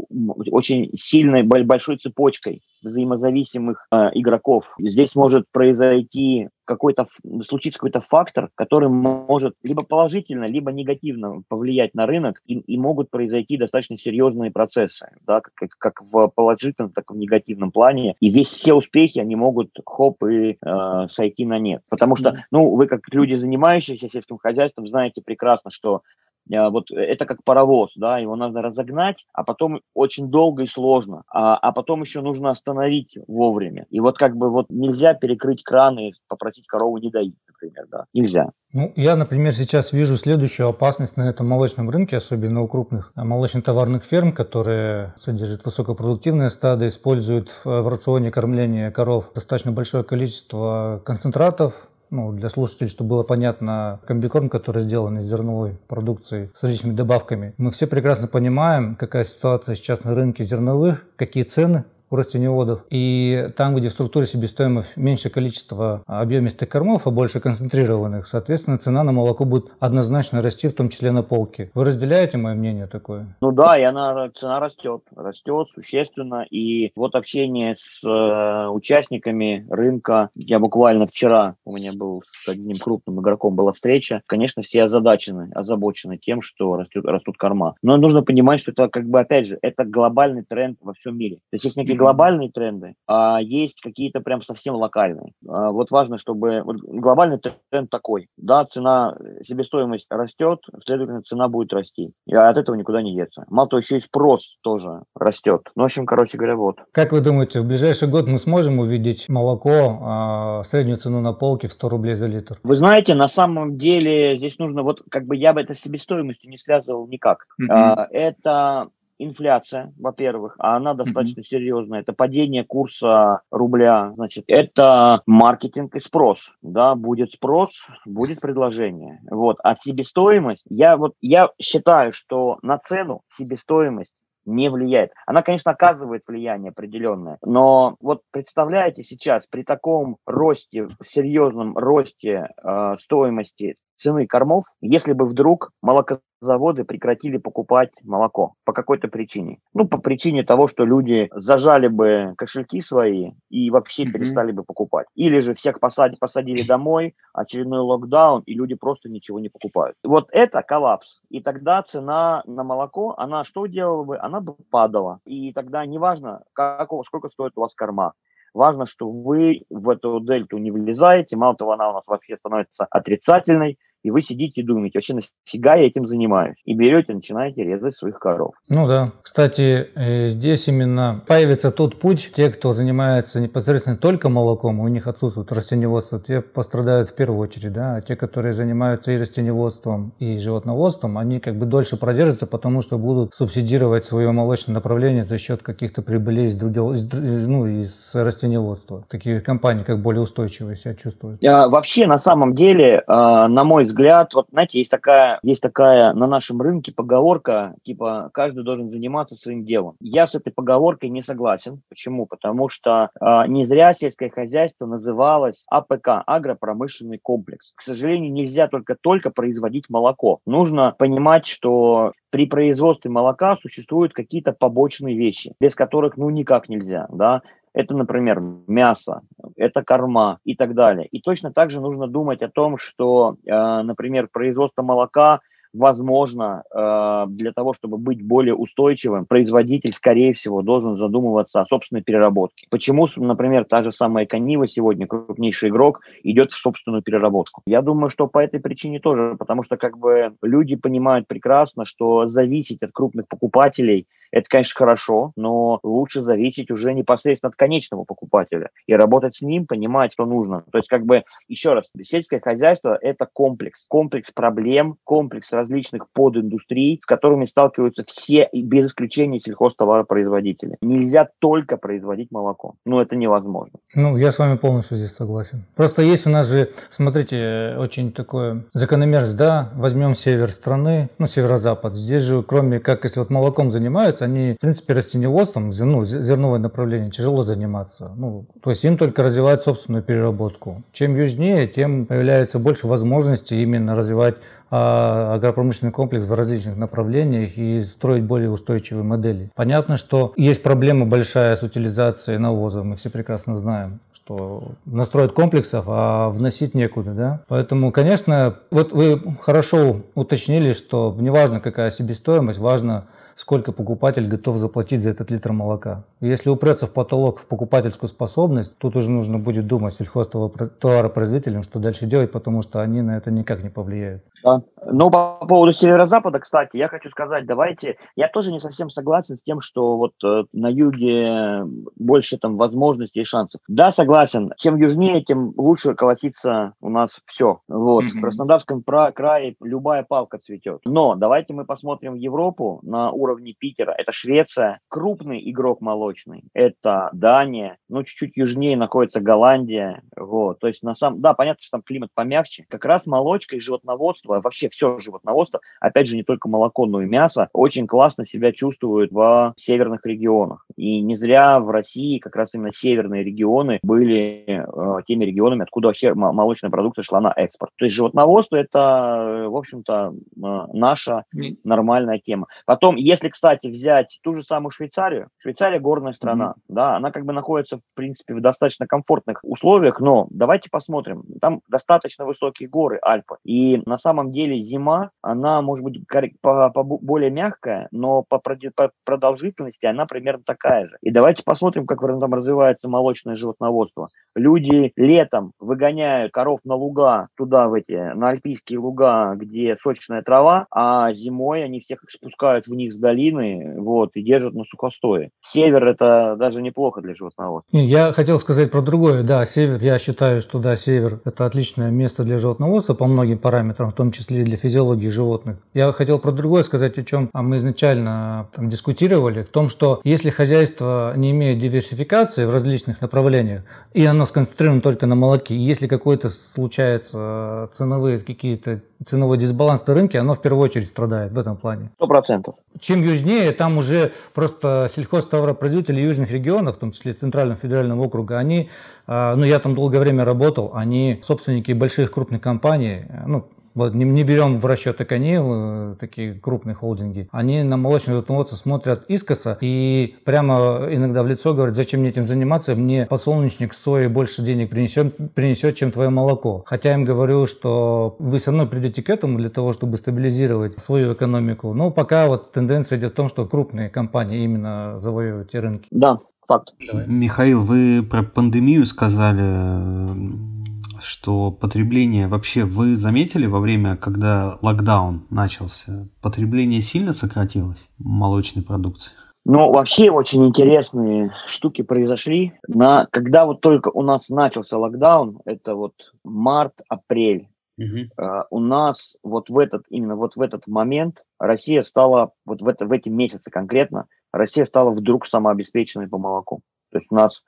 очень сильной, большой цепочкой взаимозависимых э, игроков. Здесь может произойти какой-то, случится какой-то фактор, который может либо положительно, либо негативно повлиять на рынок, и, и могут произойти достаточно серьезные процессы, да, как, как в положительном, так и в негативном плане. И весь все успехи, они могут хоп и э, сойти на нет. Потому что, ну, вы как люди, занимающиеся сельским хозяйством, знаете прекрасно, что вот это как паровоз, да, его надо разогнать, а потом очень долго и сложно, а, а потом еще нужно остановить вовремя. И вот как бы вот нельзя перекрыть краны и попросить корову не доить, например, да, нельзя. Ну, я, например, сейчас вижу следующую опасность на этом молочном рынке, особенно у крупных молочно-товарных ферм, которые содержат высокопродуктивные стада, используют в рационе кормления коров достаточно большое количество концентратов, ну, для слушателей, чтобы было понятно, комбикорм, который сделан из зерновой продукции с различными добавками. Мы все прекрасно понимаем, какая ситуация сейчас на рынке зерновых, какие цены у растениеводов. И там, где в структуре себестоимости меньше количество объемистых кормов, а больше концентрированных, соответственно, цена на молоко будет однозначно расти, в том числе на полке. Вы разделяете мое мнение такое? Ну да, и она, цена растет, растет существенно. И вот общение с э, участниками рынка, я буквально вчера, у меня был с одним крупным игроком была встреча, конечно, все озадачены, озабочены тем, что растет, растут корма. Но нужно понимать, что это как бы, опять же, это глобальный тренд во всем мире. То есть есть некие глобальные тренды, а есть какие-то прям совсем локальные. А вот важно, чтобы вот глобальный тренд такой. Да, цена, себестоимость растет, следовательно, цена будет расти. И от этого никуда не деться. Мало того, еще и спрос тоже растет. Ну, в общем, короче говоря, вот. Как вы думаете, в ближайший год мы сможем увидеть молоко, а, среднюю цену на полке в 100 рублей за литр? Вы знаете, на самом деле здесь нужно, вот как бы я бы это с себестоимостью не связывал никак. Mm-hmm. А, это инфляция, во-первых, а она достаточно mm-hmm. серьезная. Это падение курса рубля, значит, это маркетинг и спрос, да, будет спрос, будет предложение. Вот, а себестоимость, я вот, я считаю, что на цену себестоимость не влияет. Она, конечно, оказывает влияние определенное, но вот представляете сейчас при таком росте, серьезном росте э, стоимости цены кормов, если бы вдруг молокозаводы прекратили покупать молоко по какой-то причине. Ну, по причине того, что люди зажали бы кошельки свои и вообще mm-hmm. перестали бы покупать. Или же всех посадили, посадили домой, очередной локдаун, и люди просто ничего не покупают. Вот это коллапс. И тогда цена на молоко, она что делала бы? Она бы падала. И тогда неважно, как, сколько стоит у вас корма. Важно, что вы в эту дельту не влезаете, мало того, она у нас вообще становится отрицательной, и вы сидите и думаете, вообще нафига я этим занимаюсь? И берете, начинаете резать своих коров. Ну да. Кстати, э, здесь именно появится тот путь, те, кто занимается непосредственно только молоком, у них отсутствует растеневодство, те пострадают в первую очередь, да, а те, которые занимаются и растеневодством, и животноводством, они как бы дольше продержатся, потому что будут субсидировать свое молочное направление за счет каких-то прибылей из, другого, из, ну, из растениеводства. Такие компании как более устойчивые себя чувствуют. А, вообще, на самом деле, а, на мой взгляд, взгляд, вот знаете, есть такая, есть такая на нашем рынке поговорка, типа каждый должен заниматься своим делом. Я с этой поговоркой не согласен. Почему? Потому что э, не зря сельское хозяйство называлось АПК, агропромышленный комплекс. К сожалению, нельзя только-только производить молоко. Нужно понимать, что при производстве молока существуют какие-то побочные вещи, без которых ну никак нельзя, да, это, например, мясо, это корма и так далее. И точно так же нужно думать о том, что, э, например, производство молока возможно, э, для того, чтобы быть более устойчивым, производитель, скорее всего, должен задумываться о собственной переработке. Почему, например, та же самая Канива сегодня, крупнейший игрок, идет в собственную переработку? Я думаю, что по этой причине тоже, потому что как бы люди понимают прекрасно, что зависеть от крупных покупателей – это, конечно, хорошо, но лучше зависеть уже непосредственно от конечного покупателя и работать с ним, понимать, что нужно. То есть, как бы, еще раз, сельское хозяйство – это комплекс, комплекс проблем, комплекс различных подиндустрий, с которыми сталкиваются все, без исключения сельхозтоваропроизводители. Нельзя только производить молоко. Ну, это невозможно. Ну, я с вами полностью здесь согласен. Просто есть у нас же, смотрите, очень такое закономерность, да, возьмем север страны, ну, северо-запад. Здесь же, кроме как, если вот молоком занимаются, они, в принципе, растениеводством, ну, зерновое направление тяжело заниматься. Ну, то есть им только развивать собственную переработку. Чем южнее, тем появляется больше возможностей именно развивать а, агропромышленный комплекс в различных направлениях и строить более устойчивые модели. Понятно, что есть проблема большая с утилизацией навоза, мы все прекрасно знаем что настроить комплексов, а вносить некуда, да. Поэтому, конечно, вот вы хорошо уточнили, что неважно какая себестоимость, важно сколько покупатель готов заплатить за этот литр молока. Если упрется в потолок в покупательскую способность, тут уже нужно будет думать сельхозтоваропроизводителям, что дальше делать, потому что они на это никак не повлияют. Да. Ну, по поводу северо-запада, кстати, я хочу сказать, давайте, я тоже не совсем согласен с тем, что вот э, на юге больше там возможностей и шансов. Да, согласен, чем южнее, тем лучше колосится у нас все. Вот, mm-hmm. в Краснодарском крае любая палка цветет. Но давайте мы посмотрим в Европу на уровне Питера. Это Швеция, крупный игрок молочный. Это Дания, ну, чуть-чуть южнее находится Голландия. Вот, то есть на самом, да, понятно, что там климат помягче. Как раз молочка и животноводство вообще все животноводство, опять же, не только молоко, но и мясо, очень классно себя чувствует в северных регионах. И не зря в России как раз именно северные регионы были э, теми регионами, откуда вообще молочная продукция шла на экспорт. То есть животноводство это, в общем-то, э, наша нормальная тема. Потом, если, кстати, взять ту же самую Швейцарию, Швейцария горная страна, mm-hmm. да, она как бы находится, в принципе, в достаточно комфортных условиях, но давайте посмотрим, там достаточно высокие горы, Альпы, и на самом деле зима, она может быть по, по более мягкая, но по, по продолжительности она примерно такая же. И давайте посмотрим, как там развивается молочное животноводство. Люди летом выгоняют коров на луга, туда, в эти, на альпийские луга, где сочная трава, а зимой они всех спускают вниз в долины, вот, и держат на сухостое. Север это даже неплохо для животноводства. Я хотел сказать про другое. Да, север, я считаю, что да, север это отличное место для животноводства по многим параметрам, в том числе для физиологии животных. Я хотел про другое сказать, о чем мы изначально там, дискутировали, в том, что если хозяйство не имеет диверсификации в различных направлениях, и оно сконцентрировано только на молоке, и если какой-то случается ценовые какие-то ценовой дисбаланс на рынке, оно в первую очередь страдает в этом плане. Сто процентов. Чем южнее, там уже просто сельхозтоваропроизводители южных регионов, в том числе Центрального федерального округа, они, а, ну я там долгое время работал, они собственники больших крупных компаний, ну вот не, не берем в расчет Аканеев, э, такие крупные холдинги, они на молочное животноводство смотрят искоса и прямо иногда в лицо говорят, зачем мне этим заниматься, мне подсолнечник сои больше денег принесет, принесет, чем твое молоко. Хотя я им говорю, что вы со мной придете к этому для того, чтобы стабилизировать свою экономику. Но пока вот тенденция идет в том, что крупные компании именно завоевывают те рынки. Да, факт. Михаил, вы про пандемию сказали что потребление вообще вы заметили во время, когда локдаун начался, потребление сильно сократилось молочной продукции? Ну, вообще очень интересные штуки произошли. На, когда вот только у нас начался локдаун, это вот март-апрель, угу. э, у нас вот в этот, именно вот в этот момент Россия стала, вот в, это, в эти месяцы конкретно, Россия стала вдруг самообеспеченной по молоку. То есть у нас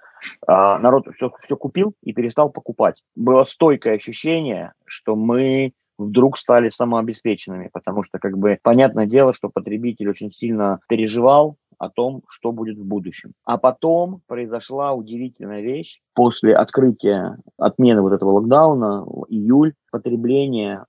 а, народ все, все купил и перестал покупать. Было стойкое ощущение, что мы вдруг стали самообеспеченными, потому что, как бы, понятное дело, что потребитель очень сильно переживал о том, что будет в будущем. А потом произошла удивительная вещь. После открытия, отмены вот этого локдауна, июль, потребление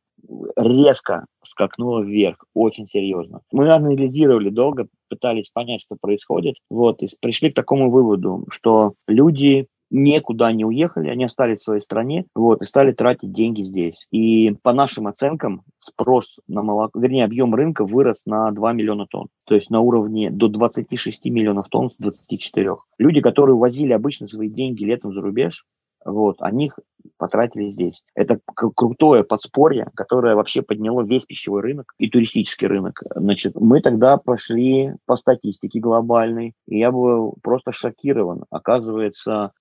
резко скакнуло вверх, очень серьезно. Мы анализировали долго, пытались понять, что происходит, вот, и пришли к такому выводу, что люди никуда не уехали, они остались в своей стране, вот, и стали тратить деньги здесь. И по нашим оценкам спрос на молоко, вернее, объем рынка вырос на 2 миллиона тонн. То есть на уровне до 26 миллионов тонн с 24. Люди, которые возили обычно свои деньги летом за рубеж, вот, они их потратили здесь. Это крутое подспорье, которое вообще подняло весь пищевой рынок и туристический рынок. Значит, мы тогда пошли по статистике глобальной, и я был просто шокирован. Оказывается,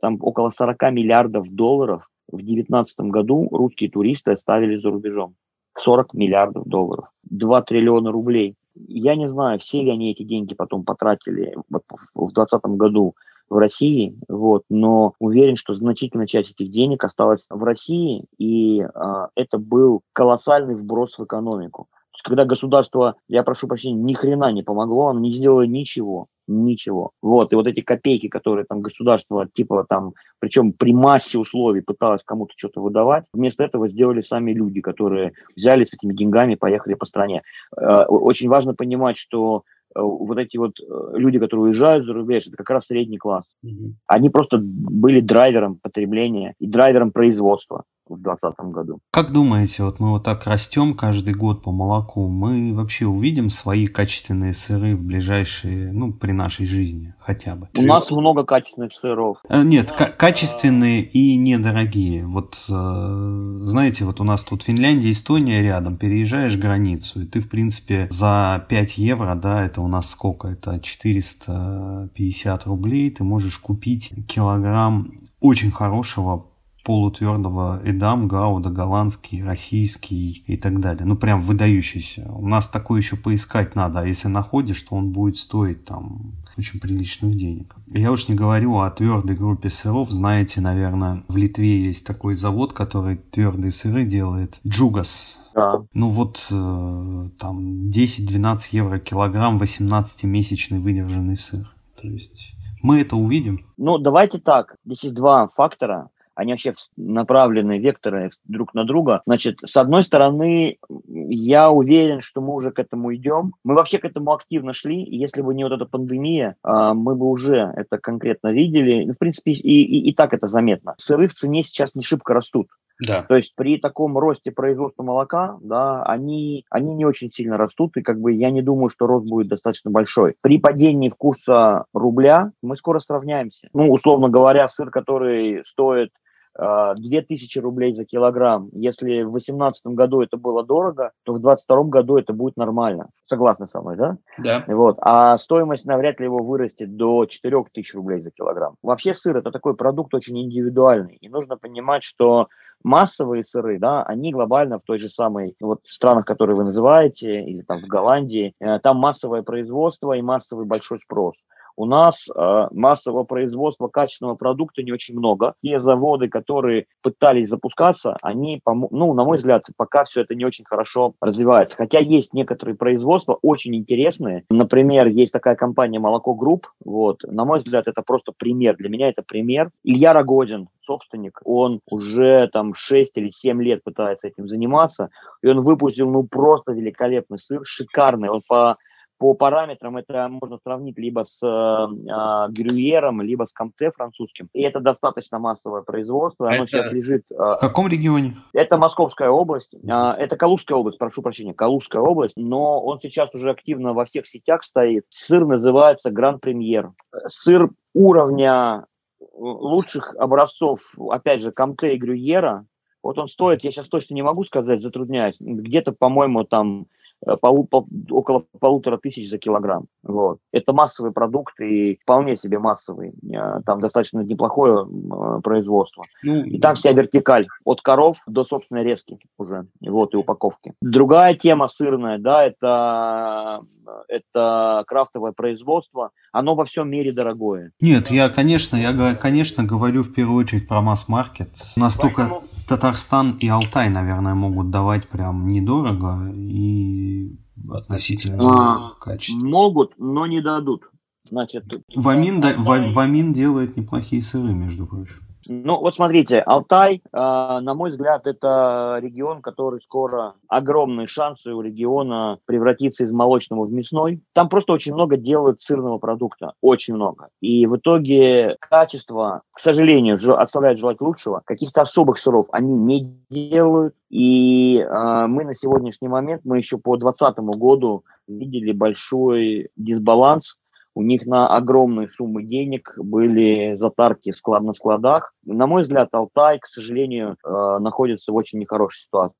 там около 40 миллиардов долларов в 2019 году русские туристы оставили за рубежом. 40 миллиардов долларов. 2 триллиона рублей. Я не знаю, все ли они эти деньги потом потратили в 2020 году в России, вот, но уверен, что значительная часть этих денег осталась в России, и а, это был колоссальный вброс в экономику. То есть, когда государство, я прошу прощения, ни хрена не помогло, оно не сделало ничего, ничего. Вот, и вот эти копейки, которые там государство, типа там, причем при массе условий пыталось кому-то что-то выдавать, вместо этого сделали сами люди, которые взяли с этими деньгами, поехали по стране. Э, очень важно понимать, что вот эти вот э, люди, которые уезжают за рубеж, это как раз средний класс. Mm-hmm. Они просто были драйвером потребления и драйвером производства в 2020 году. Как думаете, вот мы вот так растем каждый год по молоку, мы вообще увидим свои качественные сыры в ближайшие, ну, при нашей жизни хотя бы? У нас много качественных сыров. Э, нет, к- качественные и недорогие. Вот, э, знаете, вот у нас тут Финляндия, Эстония рядом, переезжаешь границу, и ты, в принципе, за 5 евро, да, это у нас сколько? Это 450 рублей, ты можешь купить килограмм очень хорошего полутвердого Эдам, Гауда, голландский, российский и так далее. Ну, прям выдающийся. У нас такой еще поискать надо, а если находишь, то он будет стоить там очень приличных денег. Я уж не говорю о твердой группе сыров. Знаете, наверное, в Литве есть такой завод, который твердые сыры делает. Джугас. Да. Ну вот э, там 10-12 евро килограмм 18-месячный выдержанный сыр. То есть мы это увидим? Ну, давайте так. Здесь есть два фактора они вообще направлены векторы друг на друга. Значит, с одной стороны, я уверен, что мы уже к этому идем. Мы вообще к этому активно шли, и если бы не вот эта пандемия, а, мы бы уже это конкретно видели. Ну, в принципе, и, и, и так это заметно. Сыры в цене сейчас не шибко растут. Да. То есть при таком росте производства молока, да, они, они не очень сильно растут, и как бы я не думаю, что рост будет достаточно большой. При падении курса рубля мы скоро сравняемся. Ну, условно говоря, сыр, который стоит 2000 а, рублей за килограмм. Если в 2018 году это было дорого, то в 2022 году это будет нормально. Согласны со мной, да? Да. Вот. А стоимость навряд ли его вырастет до 4000 рублей за килограмм. Вообще сыр это такой продукт очень индивидуальный. И нужно понимать, что массовые сыры, да, они глобально в той же самой, вот странах, которые вы называете, или там в Голландии, э, там массовое производство и массовый большой спрос у нас э, массового производства качественного продукта не очень много. Те заводы, которые пытались запускаться, они, ну, на мой взгляд, пока все это не очень хорошо развивается. Хотя есть некоторые производства очень интересные. Например, есть такая компания «Молоко Групп». Вот. На мой взгляд, это просто пример. Для меня это пример. Илья Рогозин, собственник, он уже там 6 или 7 лет пытается этим заниматься, и он выпустил ну просто великолепный сыр, шикарный. Он по по параметрам это можно сравнить либо с э, Грюером, либо с Комте французским. И это достаточно массовое производство. Оно это сейчас лежит... Э, в каком регионе? Это Московская область. Э, это Калужская область, прошу прощения, Калужская область. Но он сейчас уже активно во всех сетях стоит. Сыр называется Гранд Премьер. Сыр уровня лучших образцов, опять же, Комте и Грюера. Вот он стоит, я сейчас точно не могу сказать, затрудняюсь, где-то, по-моему, там Э, полу, по, около полутора тысяч за килограмм. Вот. Это массовый продукт и вполне себе массовый. Э, там достаточно неплохое э, производство. Ну, и там вся вертикаль от коров до собственной резки уже. Вот и упаковки. Другая тема сырная, да, это это крафтовое производство, оно во всем мире дорогое. Нет, я, конечно, я, конечно, говорю в первую очередь про масс-маркет. У нас Поэтому... Татарстан и Алтай, наверное, могут давать прям недорого и относительно а, качественно. Могут, но не дадут. Значит, Вамин, да, Вамин делает неплохие сыры, между прочим. Ну, вот смотрите, Алтай, э, на мой взгляд, это регион, который скоро огромные шансы у региона превратиться из молочного в мясной. Там просто очень много делают сырного продукта, очень много. И в итоге качество, к сожалению, оставляет желать лучшего. Каких-то особых сыров они не делают. И э, мы на сегодняшний момент, мы еще по 2020 году видели большой дисбаланс у них на огромные суммы денег были затарки склад на складах. На мой взгляд, Алтай, к сожалению, э, находится в очень нехорошей ситуации.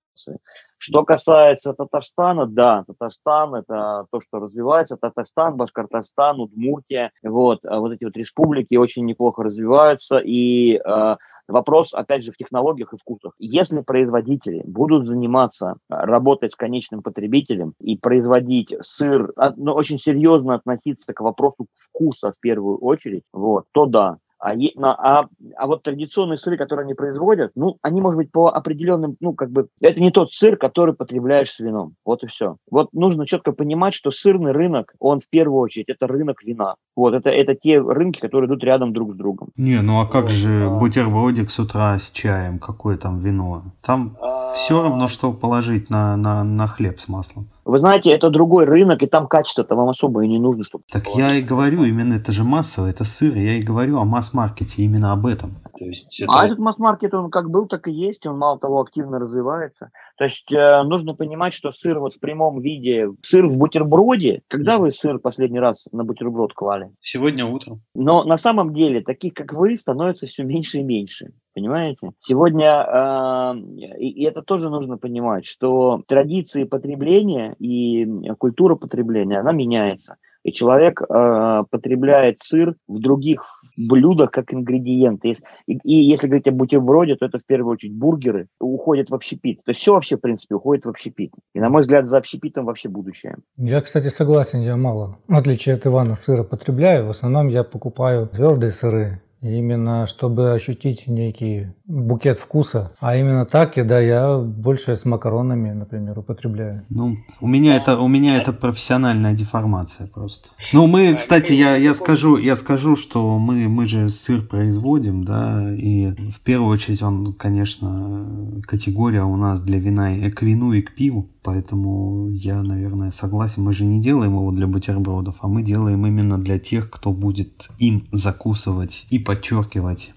Что касается Татарстана, да, Татарстан – это то, что развивается. Татарстан, Башкортостан, Удмуртия, вот, а вот эти вот республики очень неплохо развиваются. И э, Вопрос, опять же, в технологиях и вкусах. Если производители будут заниматься, а, работать с конечным потребителем и производить сыр, а, ну, очень серьезно относиться к вопросу вкуса в первую очередь, вот, то да, а, а, а вот традиционные сыры, которые они производят, ну, они, может быть, по определенным, ну, как бы, это не тот сыр, который потребляешь с вином. Вот и все. Вот нужно четко понимать, что сырный рынок, он в первую очередь, это рынок вина. Вот, это, это те рынки, которые идут рядом друг с другом. Не, ну а как вот, же а... бутербродик с утра с чаем, какое там вино? Там а... все равно, что положить на, на, на хлеб с маслом. Вы знаете, это другой рынок, и там качество-то вам особо и не нужно, чтобы... Так я и говорю, именно это же массово, это сыр, я и говорю о масс-маркете, именно об этом. То есть это... А этот масс-маркет, он как был, так и есть, он мало того активно развивается. То есть э, нужно понимать, что сыр вот в прямом виде, сыр в бутерброде, когда вы сыр последний раз на бутерброд клали? Сегодня утром. Но на самом деле таких, как вы, становится все меньше и меньше. Понимаете? Сегодня, э, и, это тоже нужно понимать, что традиции потребления и культура потребления, она меняется. И человек э, потребляет сыр в других блюдах как ингредиент. И, и если говорить о бутерброде, то это в первую очередь бургеры уходят в общепит. То есть все вообще, в принципе, уходит в общепит. И, на мой взгляд, за общепитом вообще будущее. Я, кстати, согласен, я мало, в отличие от Ивана, сыра потребляю. В основном я покупаю твердые сыры, Именно чтобы ощутить некий букет вкуса. А именно так, да, я больше с макаронами, например, употребляю. Ну, у меня это, у меня это профессиональная деформация просто. Ну, мы, кстати, я, я скажу, я скажу, что мы, мы же сыр производим, да, и в первую очередь он, конечно, категория у нас для вина и к вину и к пиву. Поэтому я, наверное, согласен. Мы же не делаем его для бутербродов, а мы делаем именно для тех, кто будет им закусывать и подчеркивать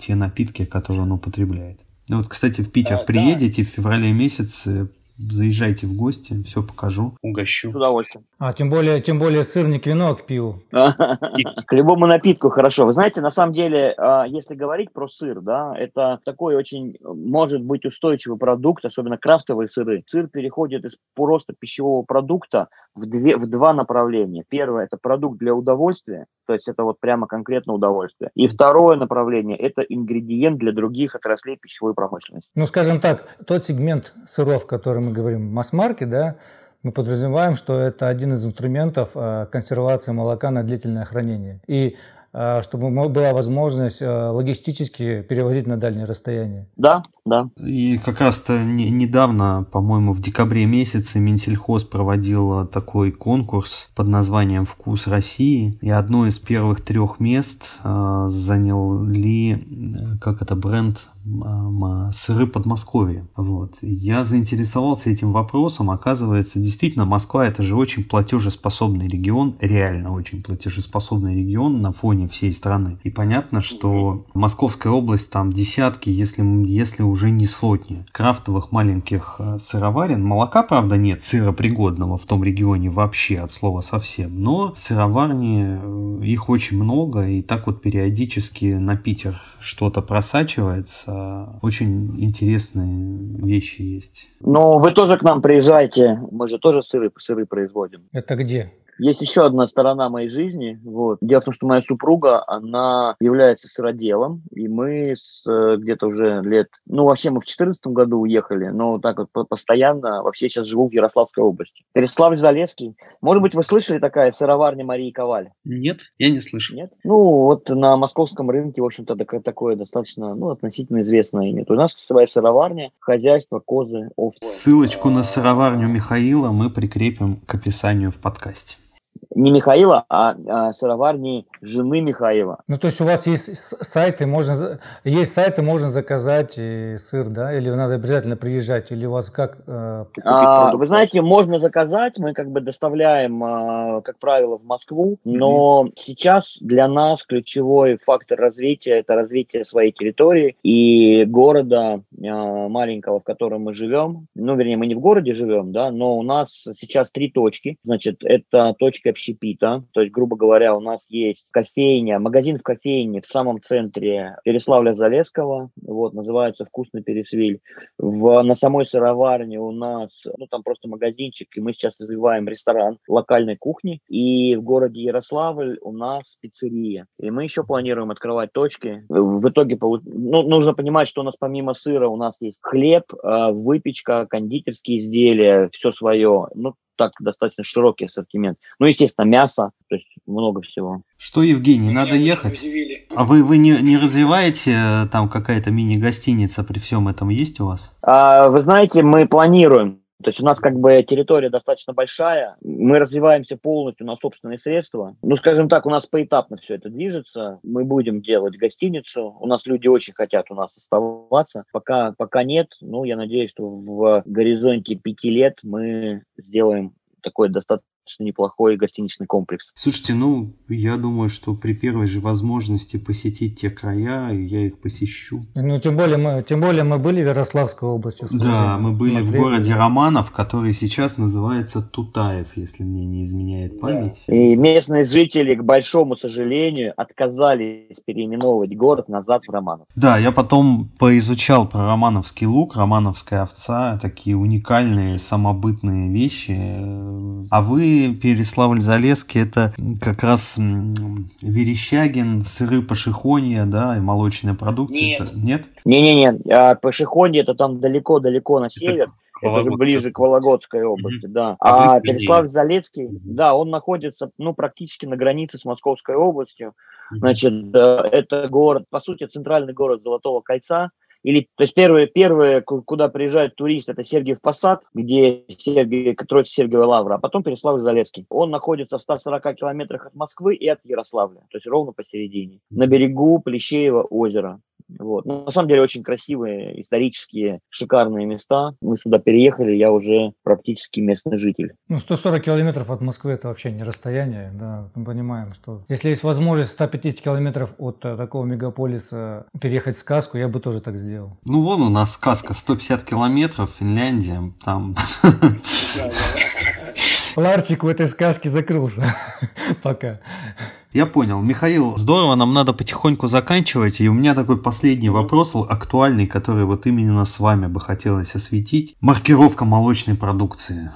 те напитки, которые он употребляет. Ну вот, кстати, в Питер приедете в феврале месяце, Заезжайте в гости, все покажу, угощу. С удовольствием. А тем более, тем более сырник вино к пиву. <laughs> К любому напитку хорошо. Вы знаете, на самом деле, а, если говорить про сыр, да, это такой очень, может быть, устойчивый продукт, особенно крафтовые сыры. Сыр переходит из просто пищевого продукта в, две, в два направления. Первое – это продукт для удовольствия, то есть это вот прямо конкретно удовольствие. И второе направление – это ингредиент для других отраслей пищевой промышленности. Ну, скажем так, тот сегмент сыров, который мы говорим, масс-марки, да, мы подразумеваем, что это один из инструментов э, консервации молока на длительное хранение. И чтобы была возможность а, логистически перевозить на дальние расстояния. Да, да. И как раз-то не, недавно, по-моему, в декабре месяце Минсельхоз проводил такой конкурс под названием «Вкус России». И одно из первых трех мест э, заняли, как это, бренд сыры Подмосковья. Вот. Я заинтересовался этим вопросом. Оказывается, действительно, Москва это же очень платежеспособный регион, реально очень платежеспособный регион на фоне всей страны. И понятно, что Московская область там десятки, если, если уже не сотни крафтовых маленьких э, сыроварен. Молока, правда, нет сыропригодного в том регионе вообще от слова совсем. Но сыроварни, э, их очень много, и так вот периодически на Питер что-то просачивается. Очень интересные вещи есть. Ну, вы тоже к нам приезжайте. Мы же тоже сыры, сыры производим. Это где? Есть еще одна сторона моей жизни. Вот. Дело в том, что моя супруга, она является сыроделом, и мы с э, где-то уже лет... Ну, вообще мы в 2014 году уехали, но так вот постоянно вообще сейчас живу в Ярославской области. Переславль-Залесский. Может быть, вы слышали такая сыроварня Марии Коваль? Нет, я не слышал. Нет? Ну, вот на московском рынке, в общем-то, такое достаточно, ну, относительно известное имя. У нас своя сыроварня, хозяйство, козы, овцы. Ссылочку на сыроварню Михаила мы прикрепим к описанию в подкасте не Михаила, а, а сыроварни жены Михаила. Ну, то есть у вас есть сайты, можно, есть сайты, можно заказать сыр, да? Или надо обязательно приезжать? Или у вас как? Э... А, вы знаете, можно заказать, мы как бы доставляем, а, как правило, в Москву, но mm-hmm. сейчас для нас ключевой фактор развития – это развитие своей территории и города а, маленького, в котором мы живем. Ну, вернее, мы не в городе живем, да, но у нас сейчас три точки. Значит, это точка общепита. То есть, грубо говоря, у нас есть кофейня, магазин в кофейне в самом центре Переславля-Залесского, вот, называется «Вкусный Пересвиль». В, на самой сыроварне у нас, ну, там просто магазинчик, и мы сейчас развиваем ресторан локальной кухни. И в городе Ярославль у нас пиццерия. И мы еще планируем открывать точки. В итоге, ну, нужно понимать, что у нас помимо сыра у нас есть хлеб, а, выпечка, кондитерские изделия, все свое. Ну, так достаточно широкий ассортимент. Ну, естественно, мясо, то есть много всего. Что, Евгений, надо Меня ехать? А вы, вы не, не развиваете э, там какая-то мини-гостиница при всем этом есть у вас? А, вы знаете, мы планируем. То есть у нас как бы территория достаточно большая, мы развиваемся полностью на собственные средства. Ну, скажем так, у нас поэтапно все это движется. Мы будем делать гостиницу. У нас люди очень хотят у нас оставаться. Пока, пока нет, ну, я надеюсь, что в горизонте пяти лет мы сделаем такой достаточно достаточно неплохой гостиничный комплекс. Слушайте, ну, я думаю, что при первой же возможности посетить те края, я их посещу. Ну, тем более мы, тем более мы были в Ярославской области. Да, мы были смотрели. в городе Романов, который сейчас называется Тутаев, если мне не изменяет память. Да. И местные жители, к большому сожалению, отказались переименовывать город назад в Романов. Да, я потом поизучал про Романовский лук, Романовская овца, такие уникальные самобытные вещи. А вы Переславль-Залесский, это как раз Верещагин, сыры Пашихонья, да, и молочная продукция. Нет. Это... Нет? Не-не-не, а Пашихонья это там далеко-далеко на север. Это, это же ближе к Вологодской области, mm-hmm. да. А, а Переславль-Залесский, mm-hmm. да, он находится, ну, практически на границе с Московской областью. Mm-hmm. Значит, э, это город, по сути, центральный город Золотого Кольца, или, то есть первые, первые, куда приезжают туристы, это Сергиев Посад, где Сергий, Троица Сергиева Лавра, а потом Переславль-Залесский. Он находится в 140 километрах от Москвы и от Ярославля, то есть ровно посередине, на берегу Плещеева озера. Вот. Но на самом деле очень красивые, исторические, шикарные места. Мы сюда переехали, я уже практически местный житель. Ну, 140 километров от Москвы – это вообще не расстояние, да, мы понимаем, что если есть возможность 150 километров от э, такого мегаполиса переехать в сказку, я бы тоже так сделал. Ну, вон у нас сказка 150 километров, Финляндия, там... Ларчик в этой сказке закрылся <laughs> пока. Я понял. Михаил, здорово, нам надо потихоньку заканчивать. И у меня такой последний вопрос, актуальный, который вот именно с вами бы хотелось осветить. Маркировка молочной продукции.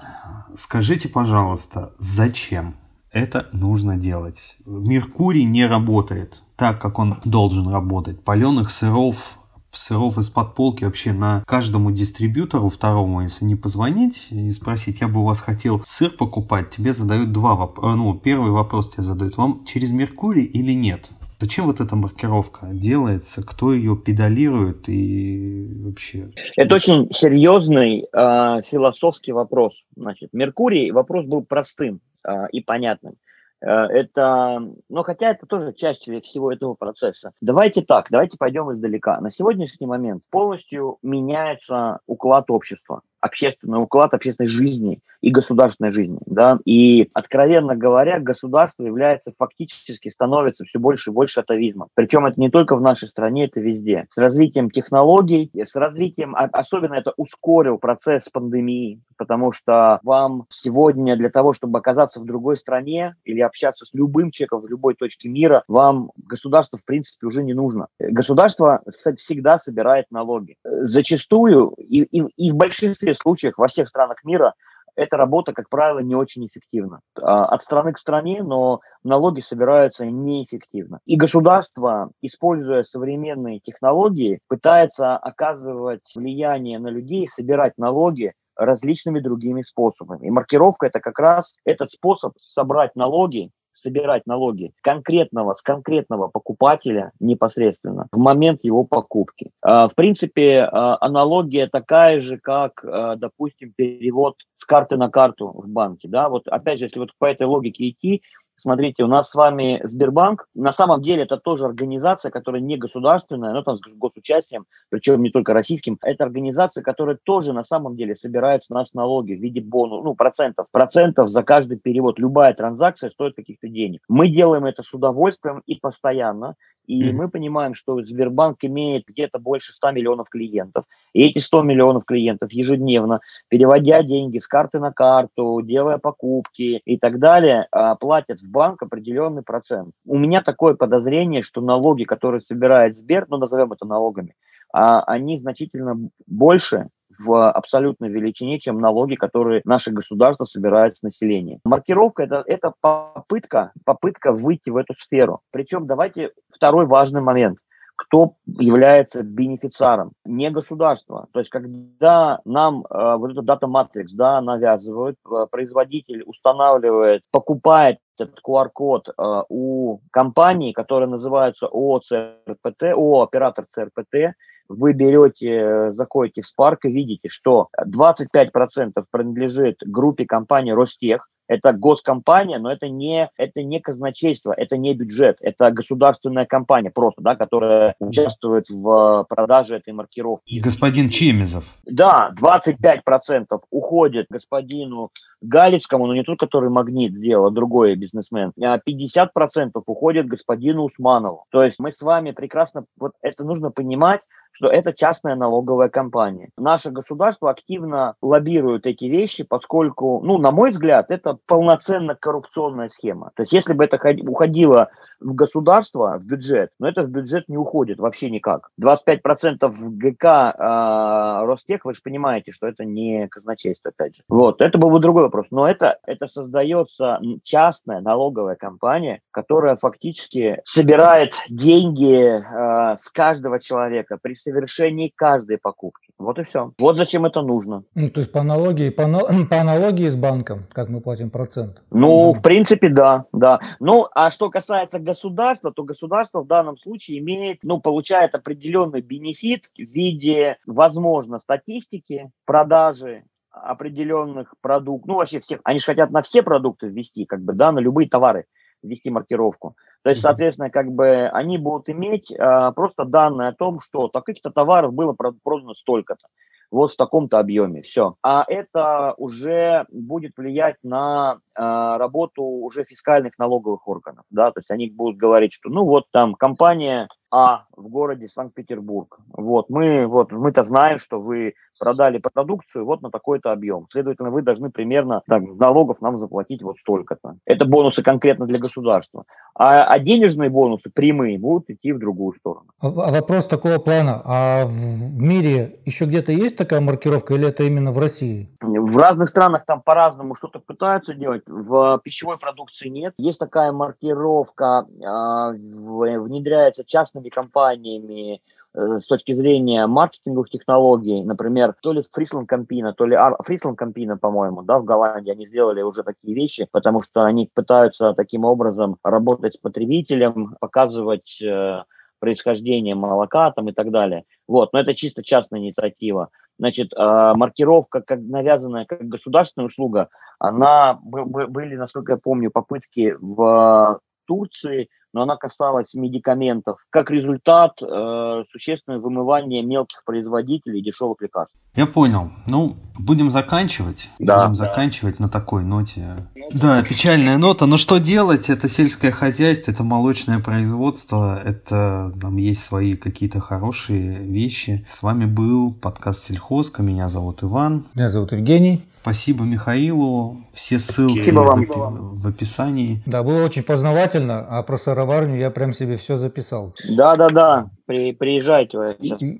Скажите, пожалуйста, зачем это нужно делать? Меркурий не работает так, как он должен работать. Паленых сыров сыров из-под полки вообще на каждому дистрибьютору второму, если не позвонить и спросить, я бы у вас хотел сыр покупать, тебе задают два вопроса. Ну, первый вопрос тебе задают, вам через Меркурий или нет? Зачем вот эта маркировка делается? Кто ее педалирует и вообще? Это очень серьезный э, философский вопрос. Значит, Меркурий вопрос был простым э, и понятным. Э, это, ну, хотя это тоже часть всего этого процесса. Давайте так, давайте пойдем издалека. На сегодняшний момент полностью меняется уклад общества общественный уклад общественной жизни и государственной жизни. Да? И, откровенно говоря, государство является фактически, становится все больше и больше атовизмом. Причем это не только в нашей стране, это везде. С развитием технологий, с развитием, а, особенно это ускорил процесс пандемии, потому что вам сегодня для того, чтобы оказаться в другой стране или общаться с любым человеком в любой точке мира, вам государство в принципе уже не нужно. Государство всегда собирает налоги. Зачастую и, и, и в большинстве случаях во всех странах мира эта работа, как правило, не очень эффективна. А, от страны к стране, но налоги собираются неэффективно. И государство, используя современные технологии, пытается оказывать влияние на людей, собирать налоги различными другими способами. И маркировка – это как раз этот способ собрать налоги собирать налоги конкретного, с конкретного покупателя непосредственно в момент его покупки. А, в принципе, а, аналогия такая же, как, а, допустим, перевод с карты на карту в банке. Да? Вот опять же, если вот по этой логике идти, Смотрите, у нас с вами Сбербанк. На самом деле это тоже организация, которая не государственная, но там с госучастием, причем не только российским. Это организация, которая тоже на самом деле собирает с нас налоги в виде бонусов, ну, процентов. Процентов за каждый перевод. Любая транзакция стоит каких-то денег. Мы делаем это с удовольствием и постоянно. И mm-hmm. мы понимаем, что Сбербанк имеет где-то больше 100 миллионов клиентов. И эти 100 миллионов клиентов ежедневно, переводя деньги с карты на карту, делая покупки и так далее, а, платят в банк определенный процент. У меня такое подозрение, что налоги, которые собирает Сбер, ну назовем это налогами, а, они значительно больше, в абсолютной величине, чем налоги, которые наше государство собирает с населения. Маркировка это, это попытка, попытка выйти в эту сферу. Причем давайте второй важный момент кто является бенефициаром, не государство. То есть, когда нам э, вот этот дата матрикс да, навязывают, э, производитель устанавливает, покупает этот QR-код э, у компании, которая называется ООО ЦРПТ, ООО оператор ЦРПТ, вы берете, э, заходите в Spark и видите, что 25% принадлежит группе компании Ростех, это госкомпания, но это не, это не казначейство, это не бюджет, это государственная компания просто, да, которая участвует в продаже этой маркировки. Господин Чемезов. Да, 25% уходит господину Галицкому, но не тот, который магнит сделал, а другой бизнесмен. А 50% уходит господину Усманову. То есть мы с вами прекрасно, вот это нужно понимать, что это частная налоговая компания. Наше государство активно лоббирует эти вещи, поскольку, ну, на мой взгляд, это полноценно коррупционная схема. То есть если бы это уходило в государство, в бюджет, но это в бюджет не уходит вообще никак. 25% в ГК э, Ростех, вы же понимаете, что это не казначейство, опять же. Вот, это был бы другой вопрос. Но это, это создается частная налоговая компания, которая фактически собирает деньги э, с каждого человека при совершении каждой покупки. Вот и все. Вот зачем это нужно. Ну, то есть по аналогии, по, <clears throat> по аналогии с банком, как мы платим процент? Ну, mm. в принципе, да, да. Ну, а что касается государства, то государство в данном случае имеет, ну, получает определенный бенефит в виде, возможно, статистики, продажи определенных продуктов, ну, вообще всех, они же хотят на все продукты ввести, как бы, да, на любые товары ввести маркировку. То есть, соответственно, как бы они будут иметь э, просто данные о том, что таких-то товаров было продано столько-то, вот в таком-то объеме, все. А это уже будет влиять на э, работу уже фискальных налоговых органов, да, то есть они будут говорить, что, ну вот там компания а в городе Санкт-Петербург. Вот мы вот мы-то знаем, что вы продали продукцию вот на такой-то объем. Следовательно, вы должны примерно так, налогов нам заплатить вот столько-то. Это бонусы конкретно для государства. А, а денежные бонусы прямые будут идти в другую сторону. А, а вопрос такого плана. А в мире еще где-то есть такая маркировка или это именно в России? В разных странах там по-разному что-то пытаются делать. В пищевой продукции нет. Есть такая маркировка, э, внедряется частными компаниями э, с точки зрения маркетинговых технологий, например, то ли Фрисланд Кампина, то ли Фрисланд Кампина, по-моему, да, в Голландии, они сделали уже такие вещи, потому что они пытаются таким образом работать с потребителем, показывать э, происхождение молока там и так далее. Вот, но это чисто частная инициатива. Значит, а, маркировка, как навязанная как государственная услуга, она были, насколько я помню, попытки в Турции но она касалась медикаментов. Как результат, э, существенное вымывание мелких производителей дешевых лекарств. Я понял. Ну, будем заканчивать. Да. Будем заканчивать на такой ноте. Да, печальная нота. Но что делать? Это сельское хозяйство, это молочное производство, это там есть свои какие-то хорошие вещи. С вами был подкаст Сельхозка. Меня зовут Иван. Меня зовут Евгений. Спасибо Михаилу. Все ссылки в, в описании. Да, было очень познавательно, а про сыроварню я прям себе все записал. Да, да, да. При, приезжайте.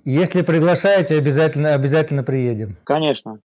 Если приглашаете, обязательно, обязательно приедем. Конечно.